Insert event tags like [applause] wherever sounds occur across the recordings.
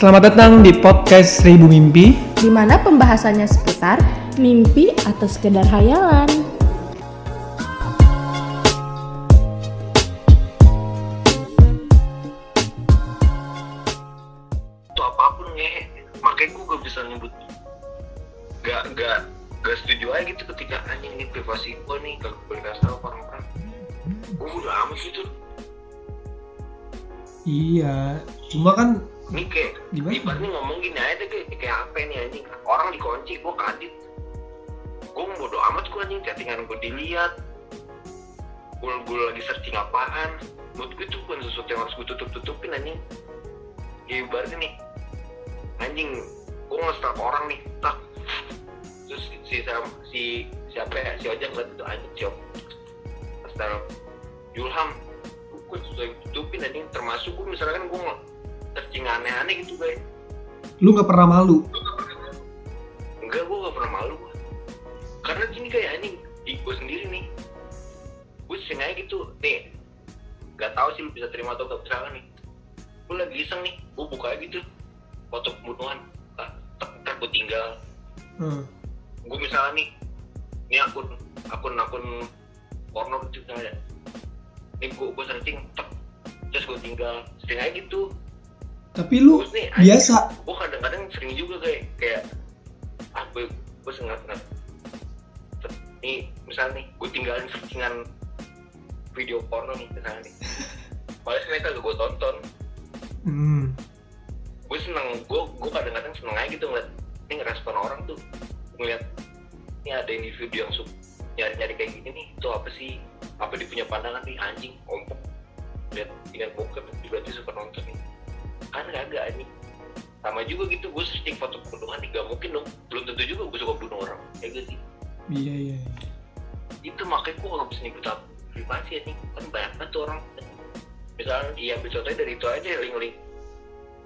Selamat datang di podcast Seribu Mimpi. di mana pembahasannya seputar mimpi atau sekedar hayalan. itu apa pun ngehe makanya gue gak bisa nyebut gak gak gak setuju aja gitu ketika anjing ini privasi gue nih gak boleh kasih tau orang-orang gue udah amat gitu Iya, cuma kan ini kayak Gimana? ibaratnya ngomong gini aja deh kayak, kayak apa nih anjing? Orang dikunci gue kadit. Gue bodo amat gue anjing chattingan gue dilihat. Gue gue lagi searching apaan? Menurut gue itu bukan sesuatu yang harus gue tutup tutupin anjing. Ya ibaratnya nih anjing gue nge-stalk orang nih tak. Terus si si, si siapa ya? Si ojek ngeliat itu anjing siop nge-stalk Julham gue susah tutupin anjing. Termasuk gue misalkan gue searching aneh-aneh gitu guys. Lu nggak pernah malu. enggak gue gak pernah malu gua. karena gini kayak anjing di gue sendiri nih. Gue sering aja gitu nih gak tahu sih lu bisa terima atau gak bisa nih. Gue lagi iseng nih gue buka aja gitu. Foto pembunuhan. Tak tak gue tinggal. Hmm. gue misalnya nih ini akun akun akun porno gitu misalnya. Ini gue gue searching tak terus gue tinggal. Sering aja gitu Tapi lu Terus nih, biasa. gue kadang-kadang sering juga kayak kayak ah gue gue sengat sengat nih misalnya nih gue tinggalin searchingan video porno nih misalnya nih. [laughs] Padahal sebenarnya kagak gue tonton. Hmm. gue seneng gue gue kadang-kadang seneng aja gitu ngeliat ini ngerespon orang tuh. Ngeliat ini ada yang di video yang suka nyari-nyari kayak gini nih itu apa sih? Apa dia punya pandangan nih? Anjing ompong lihat dengan bokep juga tuh suka nonton nih kan kagak anjing sama juga gitu gue searching foto pembunuhan nih gak mungkin dong belum tentu juga gue suka bunuh orang ya gak sih Iya iya. iya. itu makanya gue gak bisa nyebut apa privasi anjing kan banyak banget tuh orang misalnya iya ambil contohnya dari itu aja link-link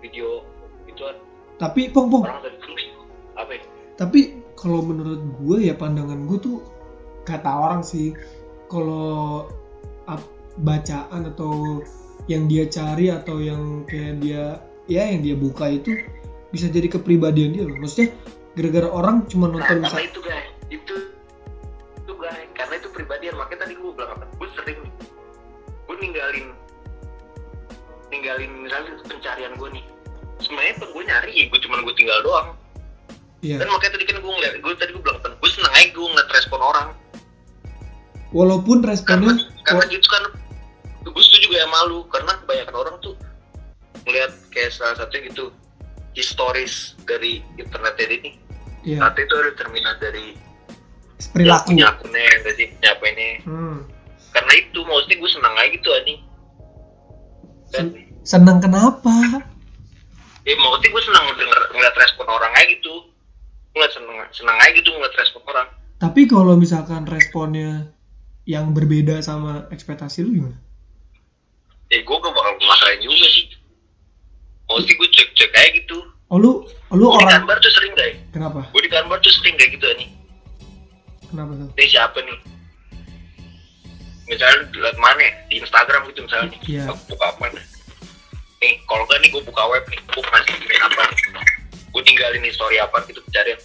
video itu Tapi pong pong. orang dari apa ya? Tapi kalau menurut gue ya pandangan gue tuh kata orang sih kalau bacaan atau yang dia cari atau yang kayak dia ya yang dia buka itu bisa jadi kepribadian dia loh. Maksudnya gara-gara orang cuma Nah, nonton karena misal itu guys, itu itu guys, karena itu pribadian. Makanya tadi gue bilang apa? Gue sering, gue ninggalin, ninggalin misalnya pencarian gue nih. Sebenarnya gue nyari ya, gue cuma gue tinggal doang. Iya. Dan makanya tadi kan gue ngeliat, gue tadi gue bilang kan, gue seneng aja gue ngeliat respon orang. Walaupun Karena, responnya karena gitu kan, gue setuju ya malu, karena kebanyakan orang tuh ngeliat kayak salah satunya gitu, historis dari internet ini. ya Saat itu ada terminal dari perilaku. punya akunnya nggak sih punya apa ini Hmm. karena itu maksudnya gue senang aja gitu anjing dan Sen- senang kenapa? ya maksudnya gue senang denger ngeliat respon orang aja gitu ngeliat seneng senang aja gitu ngeliat respon orang Tapi kalau misalkan responnya yang berbeda sama ekspektasi lu gimana? Ya gue gak bakal masalahin juga sih. Maksudnya gue cek cek aja gitu. Oh lu, oh, lu gue di orang kantor tuh sering guys kenapa? gue di kantor tuh sering kayak gitu anjing Kenapa tuh? ini siapa nih? Misalnya liat mana? Ya? di Instagram gitu misalnya nih. Iya. aku buka apa nih? Nih kalau gak nih gue buka web nih. Gue email apa nih? Gue tinggalin nih story apa gitu pencarian.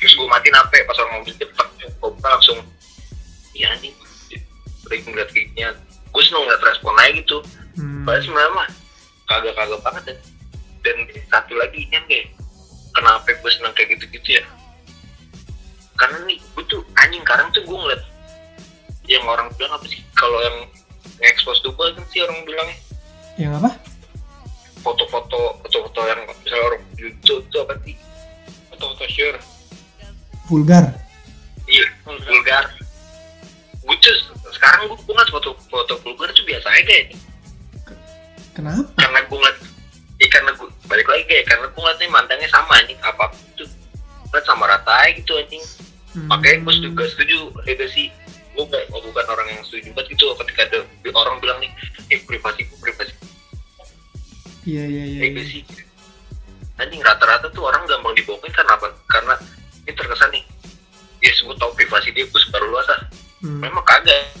Terus gue matiin HP pas orang mau cepet gue buka langsung. Iya anjing udah ngeliat kayaknya gue seneng ngeliat respon aja gitu Hmm. padahal sebenarnya mah kagak-kagak banget dan dan satu lagi ini kayak kenapa gue seneng kayak gitu-gitu ya? Karena nih gue tuh anjing sekarang tuh gue ngeliat yang orang bilang apa sih? Kalau yang nge-expose kan sih orang bilangnya. Yang apa? foto-foto foto-foto yang misalnya orang YouTube tuh apa sih? Foto-foto share Vulgar. iya vulgar. Gue tuh sekarang gue ngeliat foto-foto vulgar tuh biasa aja. kayak Kenapa? karena gue ngeliat ya karena gue balik lagi kayak karena gue ngeliatnya mantannya sama anjing apa tuh ngeliat sama rata aja gitu anjing Hmm. makanya gue setuju, gak setuju ya gak sih gue gak, gue bukan orang yang setuju banget gitu ketika ada orang bilang nih eh privasi gue privasi Iya iya iya. ya iya. gak sih anjing rata-rata tuh orang gampang dibohongin karena apa karena ini terkesan nih yes gue tau privasi dia gue sebar luas ah Hmm. memang kagak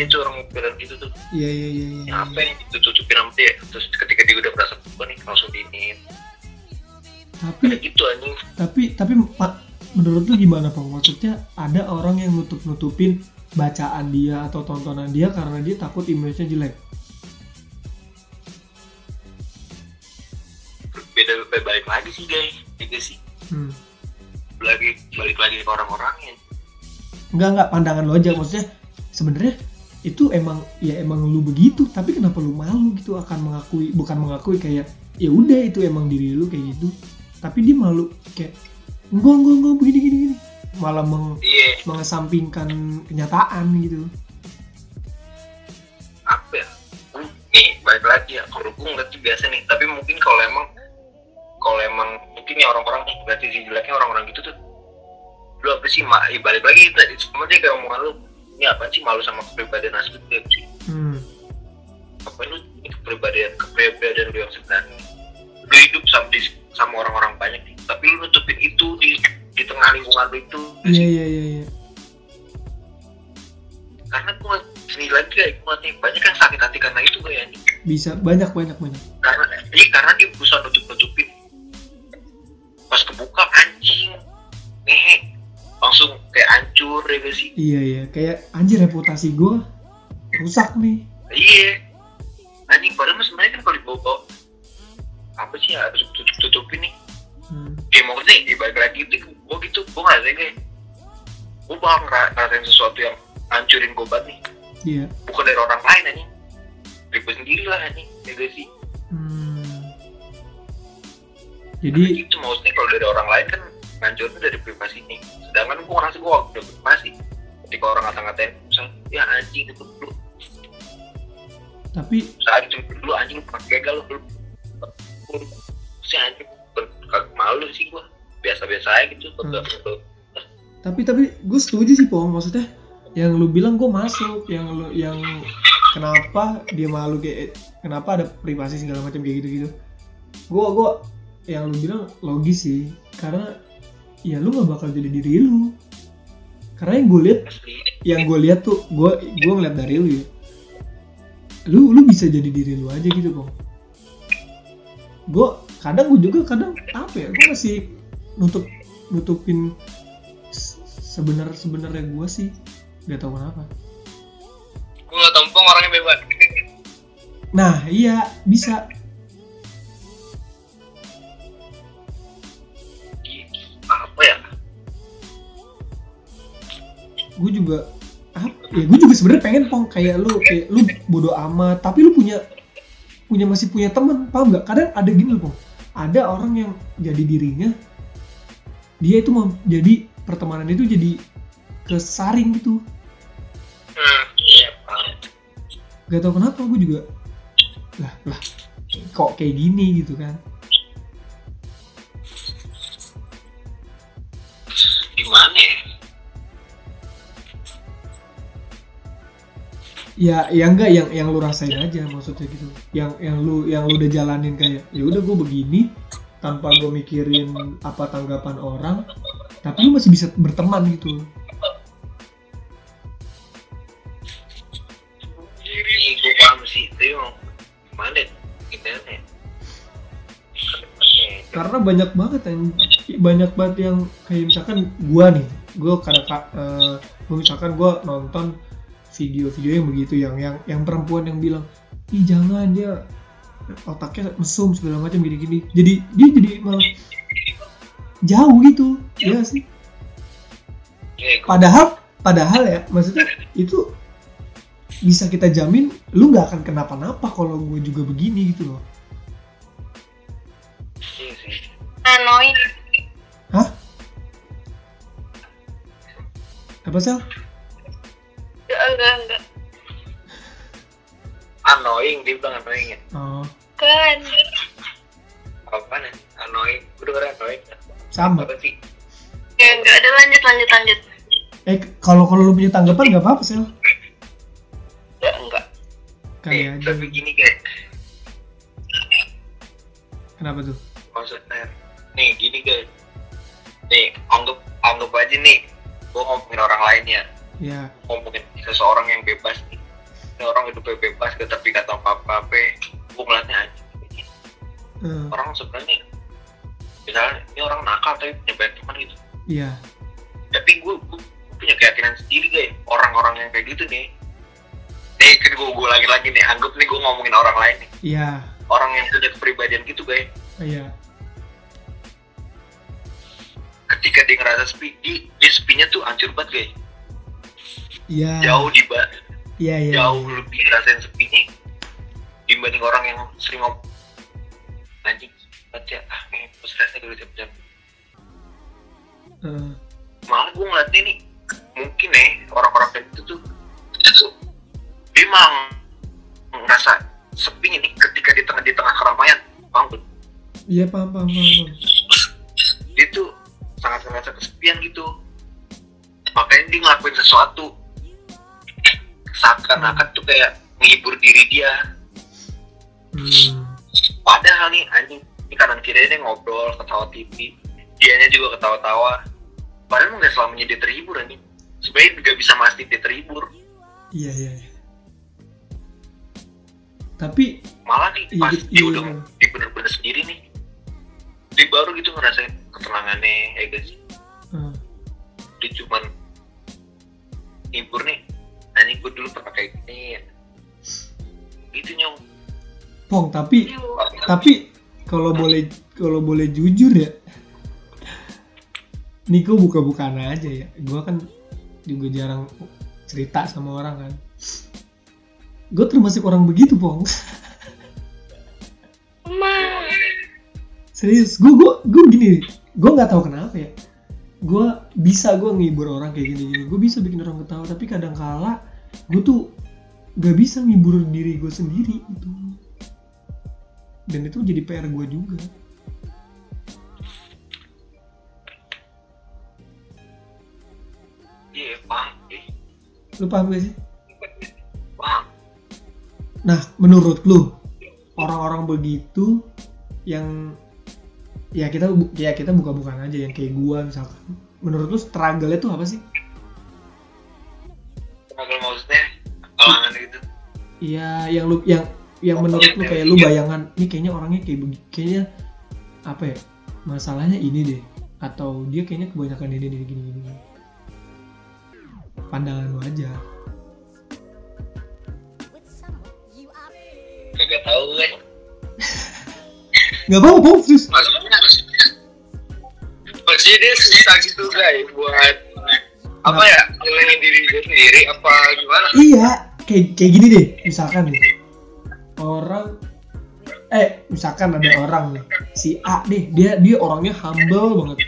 ada tuh orang bilang gitu tuh Iya iya iya. iya. ya apa yang ditutupin sama dia terus ketika dia udah merasa berubah nih langsung diinin Tapi kayak gitu anjing tapi tapi Pak, menurut lu gimana Pak? Maksudnya ada orang yang nutup nutupin bacaan dia atau tontonan dia karena dia takut image-nya jelek. beda beda balik lagi sih guys gak sih Hmm. lagi balik lagi ke orang-orangnya Enggak enggak pandangan lo aja maksudnya sebenarnya itu emang ya emang lu begitu tapi kenapa lu malu gitu akan mengakui bukan mengakui kayak ya udah itu emang diri lu kayak gitu. Tapi dia malu kayak enggak enggak enggak begini gini gini. Malah meng, iya. mengesampingkan kenyataan gitu. Apa ya? Nih balik lagi ya. Kalau gue tuh biasa nih tapi mungkin kalau emang kalau emang mungkin ya orang-orang berarti si jeleknya orang-orang gitu tuh lu apa sih ma? Eh, balik lagi tadi sama dia kayak omongan lu ini apa sih malu sama kepribadian asli ya sih hmm. apa lu ini kepribadian kepribadian lu yang sebenarnya? Lu hidup sama di- sama orang-orang banyak nih tapi lu nutupin itu di di tengah lingkungan lu itu. Iya iya iya iya. Karena gue seni lagi kayak gue nih banyak yang sakit hati karena itu gue ya bisa banyak banyak banyak. Karena iya karena dia berusaha nutup nutupin pas kebuka anjing nih langsung kayak hancur ya gak sih? Iya iya. Kayak anjir reputasi gue rusak nih. Iya. Anjing padahal mah sebenarnya kan kalau dibawa apa sih ya harus tutup tutupin nih? Hmm. kayak maksudnya ya balik lagi itu gue gitu gue ngerasa kayak gue bakal ngera- ngerasain sesuatu yang hancurin gue banget nih. Iya. Bukan dari orang lain anjing. Dari gue sendiri lah anjing. Ya gak sih? Hmm. Jadi jadi itu maksudnya kalau dari orang lain kan ngancurin dari privasi nih. Sedangkan gue ngerasa gue udah privasi. Ketika orang ngata-ngatain, misalnya, ya anjing itu dulu. tapi Saat itu dulu anjing pernah gagal lu. Si anjing malu sih gue. Biasa-biasa aja gitu. Hmm. Tapi tapi gue setuju sih pong maksudnya yang lu bilang gue masuk yang lu yang kenapa dia malu kayak kenapa ada privasi segala macam kayak gitu gitu gue gue yang lu bilang logis sih karena ya lu gak bakal jadi diri lu. Karena yang gue lihat yang gue lihat tuh gue gue ngeliat dari lu ya. Lu lu bisa jadi diri lu aja gitu kok gue kadang gue juga kadang apa ya gue masih nutup nutupin sebenar sebenarnya gue sih. Nggak tahu kenapa. Gue gak tompong orangnya bebas. nah iya bisa juga apa ya gue juga sebenarnya pengen pong kayak lu kayak lu bodoh amat tapi lu punya punya masih punya teman paham nggak? Kadang ada gini loh pong ada orang yang jadi dirinya dia itu mau jadi pertemanan itu jadi kesaring gitu. Hmm, iya, gak tau kenapa gue juga lah lah kok kayak gini gitu kan? Gimana ya? Ya ya enggak yang yang lu rasain aja maksudnya gitu yang yang lu yang lu udah jalanin kayak ya udah gue begini tanpa gue mikirin apa tanggapan orang tapi lu masih bisa berteman gitu gue paham sih. Gimana? Gimana ya? karena banyak banget yang banyak banget yang kayak misalkan gua nih gua kadang eh gua misalkan gua nonton video-video yang begitu yang yang yang perempuan yang bilang ih jangan dia otaknya mesum segala macam gini-gini. Jadi dia jadi malah jauh gitu ya sih? Padahal padahal ya maksudnya itu bisa kita jamin lu nggak akan kenapa-napa kalau gue juga begini gitu loh. Iya sih. annoying hah? Apa sih enggak enggak enggak Annoying, dia bilang annoying ya. oh kan Apa nih? Annoying. Gue denger annoying. sama Apa sih? ya enggak ada lanjut lanjut lanjut eh kalau kalau lu punya tanggapan nggak apa-apa sih enggak enggak kali Eh, aja tapi gini kayak Kenapa tuh? maksudnya nih gini guys nih anggap anggap aja nih gue ngomongin orang lain ya Ya, ngomongin seseorang yang bebas nih. Orang hidupnya bebas gak tapi kata apa apa gue ngeliatnya anjing eh, orang sebenarnya misalnya ini orang nakal tapi punya banyak teman gitu. Iya, tapi gue, gue punya keyakinan sendiri guys. Orang-orang yang kayak gitu nih. Eh kan gue gue lagi lagi nih anggap nih gue ngomongin orang lain nih. Iya, orang yang punya kepribadian gitu guys. Iya, ketika dia ngerasa sepi dia, dia sepinya tuh hancur banget guys iya, jauh di ba- iya, iya, jauh lebih ngerasain sepinya dibanding orang yang sering ngomong anjing baca ah ini stresnya dulu jam jam Eh, malah gue ngeliatnya nih mungkin nih orang-orang kayak gitu tuh itu dia emang ngerasa sepinya nih ketika di tengah di tengah keramaian paham gak? Iya, paham, paham, paham, paham. dia tuh sangat ngerasa kesepian gitu. Makanya dia ngelakuin sesuatu seakan-akan tuh kayak menghibur diri dia. Hmm, padahal nih anjing ini kanan kiri dia ngobrol ketawa TV dianya juga ketawa-tawa. Padahal nggak selamanya dia terhibur anjing. Sebenarnya nggak bisa pasti dia terhibur. Iya, iya, iya. Tapi, malah nih Iya, pas iya, dia iya. udah dia bener-bener sendiri nih dia baru gitu ngerasain ketenangannya ya guys. Eh, dia cuman hibur nih anjing gue dulu pernah kayak gini gitu nyong Pong, tapi, tapi kalau boleh, kalau boleh jujur ya, Niko buka-bukaan aja ya. Gua kan juga jarang cerita sama orang kan. Gue termasuk orang begitu, Pong. Ma. Serius, gue gue gue gini, gue nggak tahu kenapa ya. Gue bisa gue ngibur orang kayak gini-gini. Gue bisa bikin orang ketawa, tapi kadang kala gue tuh gak bisa ngibur diri gue sendiri gitu. Dan itu jadi PR gue juga. iya paham eh, Lu paham gak sih? paham Nah, menurut lu orang-orang begitu yang ya kita ya kita buka-bukaan aja yang kayak gua misalkan. Menurut lu struggle itu apa sih? Kalangan gitu Iya, yang lu yang yang menurut lu kayak lu bayangan ini kayaknya orangnya kayak begi- kayaknya apa ya? Masalahnya ini deh atau dia kayaknya kebanyakan ini deh gini gini. Pandangan lu aja. kagak tahu kan Gak apa-apa, Pong, serius. maksudnya maksudnya dia susah gitu guys buat apa ya nyenengin diri dia sendiri apa gimana Iya, kayak kayak gini deh, misalkan nih. Orang eh misalkan ada orang nih, si A deh, dia dia orangnya humble banget.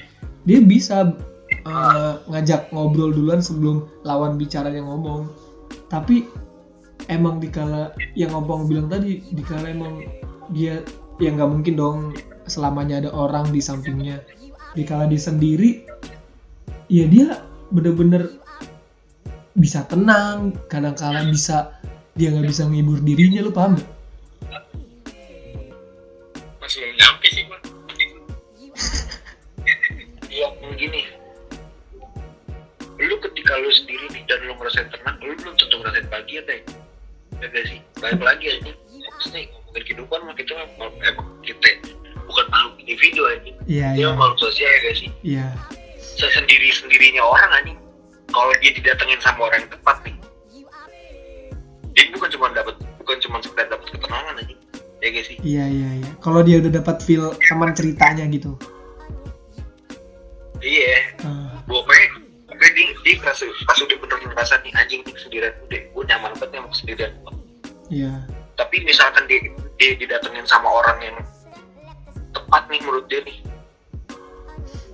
Dia bisa eh, ngajak ngobrol duluan sebelum lawan bicaranya ngomong. Tapi emang dikala yang ngomong bilang tadi, dikala emang dia ya nggak mungkin dong selamanya ada orang di sampingnya. Dikala dia sendiri, ya dia bener-bener bisa tenang kadang-kala bisa dia nggak bisa ngibur dirinya lu paham gak? masih belum nyampe sih gua. [laughs] Iya gini. Lu ketika lu sendiri nih dan lu ngerasain tenang lu belum tentu ngerasain bahagia deh ya gak sih? Balik lagi aja maksudnya ngomongin kehidupan mah kita mah- eh, kita. Bukan makhluk individu aja iya dia iya. makhluk sosial ya gak sih? Iya. Sesendiri sendirinya orang anjing kalau dia didatengin sama orang yang tepat nih. Dia bukan cuma dapat bukan cuma sekedar dapat ketenangan anjing ya gak sih? Iya iya iya. Kalau dia udah dapat feel teman ceritanya gitu. Iya. Ah, pokoknya pokoknya dia, dia ngerasa pas udah bener ngerasa nih anjing nih kesendirian udah gue nyaman banget nih sama kesendirian gua. iya. Tapi misalkan dia dia didatengin sama orang yang tepat nih menurut dia nih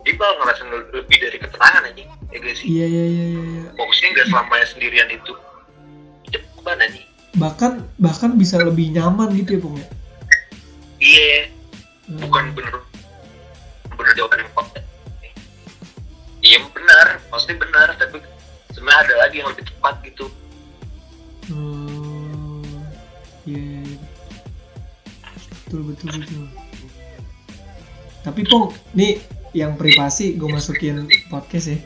dia bakal ngerasa lebih dari ketenangan anjing ya iya iya iya iya iya. fokusnya nggak selamanya sendirian itu. Cepat anjing bahkan bahkan bisa lebih nyaman gitu ya pokoknya iya. Hmm. bukan bener bener jawaban yang iya benar. Maksudnya benar tapi sebenarnya ada lagi yang lebih tepat gitu. Hmm, iya iya iya. betul betul betul. Tapi pong nih yang privasi gue masukin podcast ya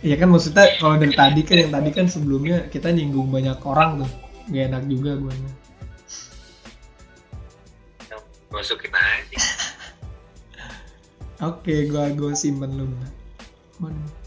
Iya kan maksudnya kalau dari tadi kan yang tadi kan sebelumnya kita nyinggung banyak orang tuh gak enak juga gue masukin aja [laughs] Oke, gua gua simpen lu. Mana?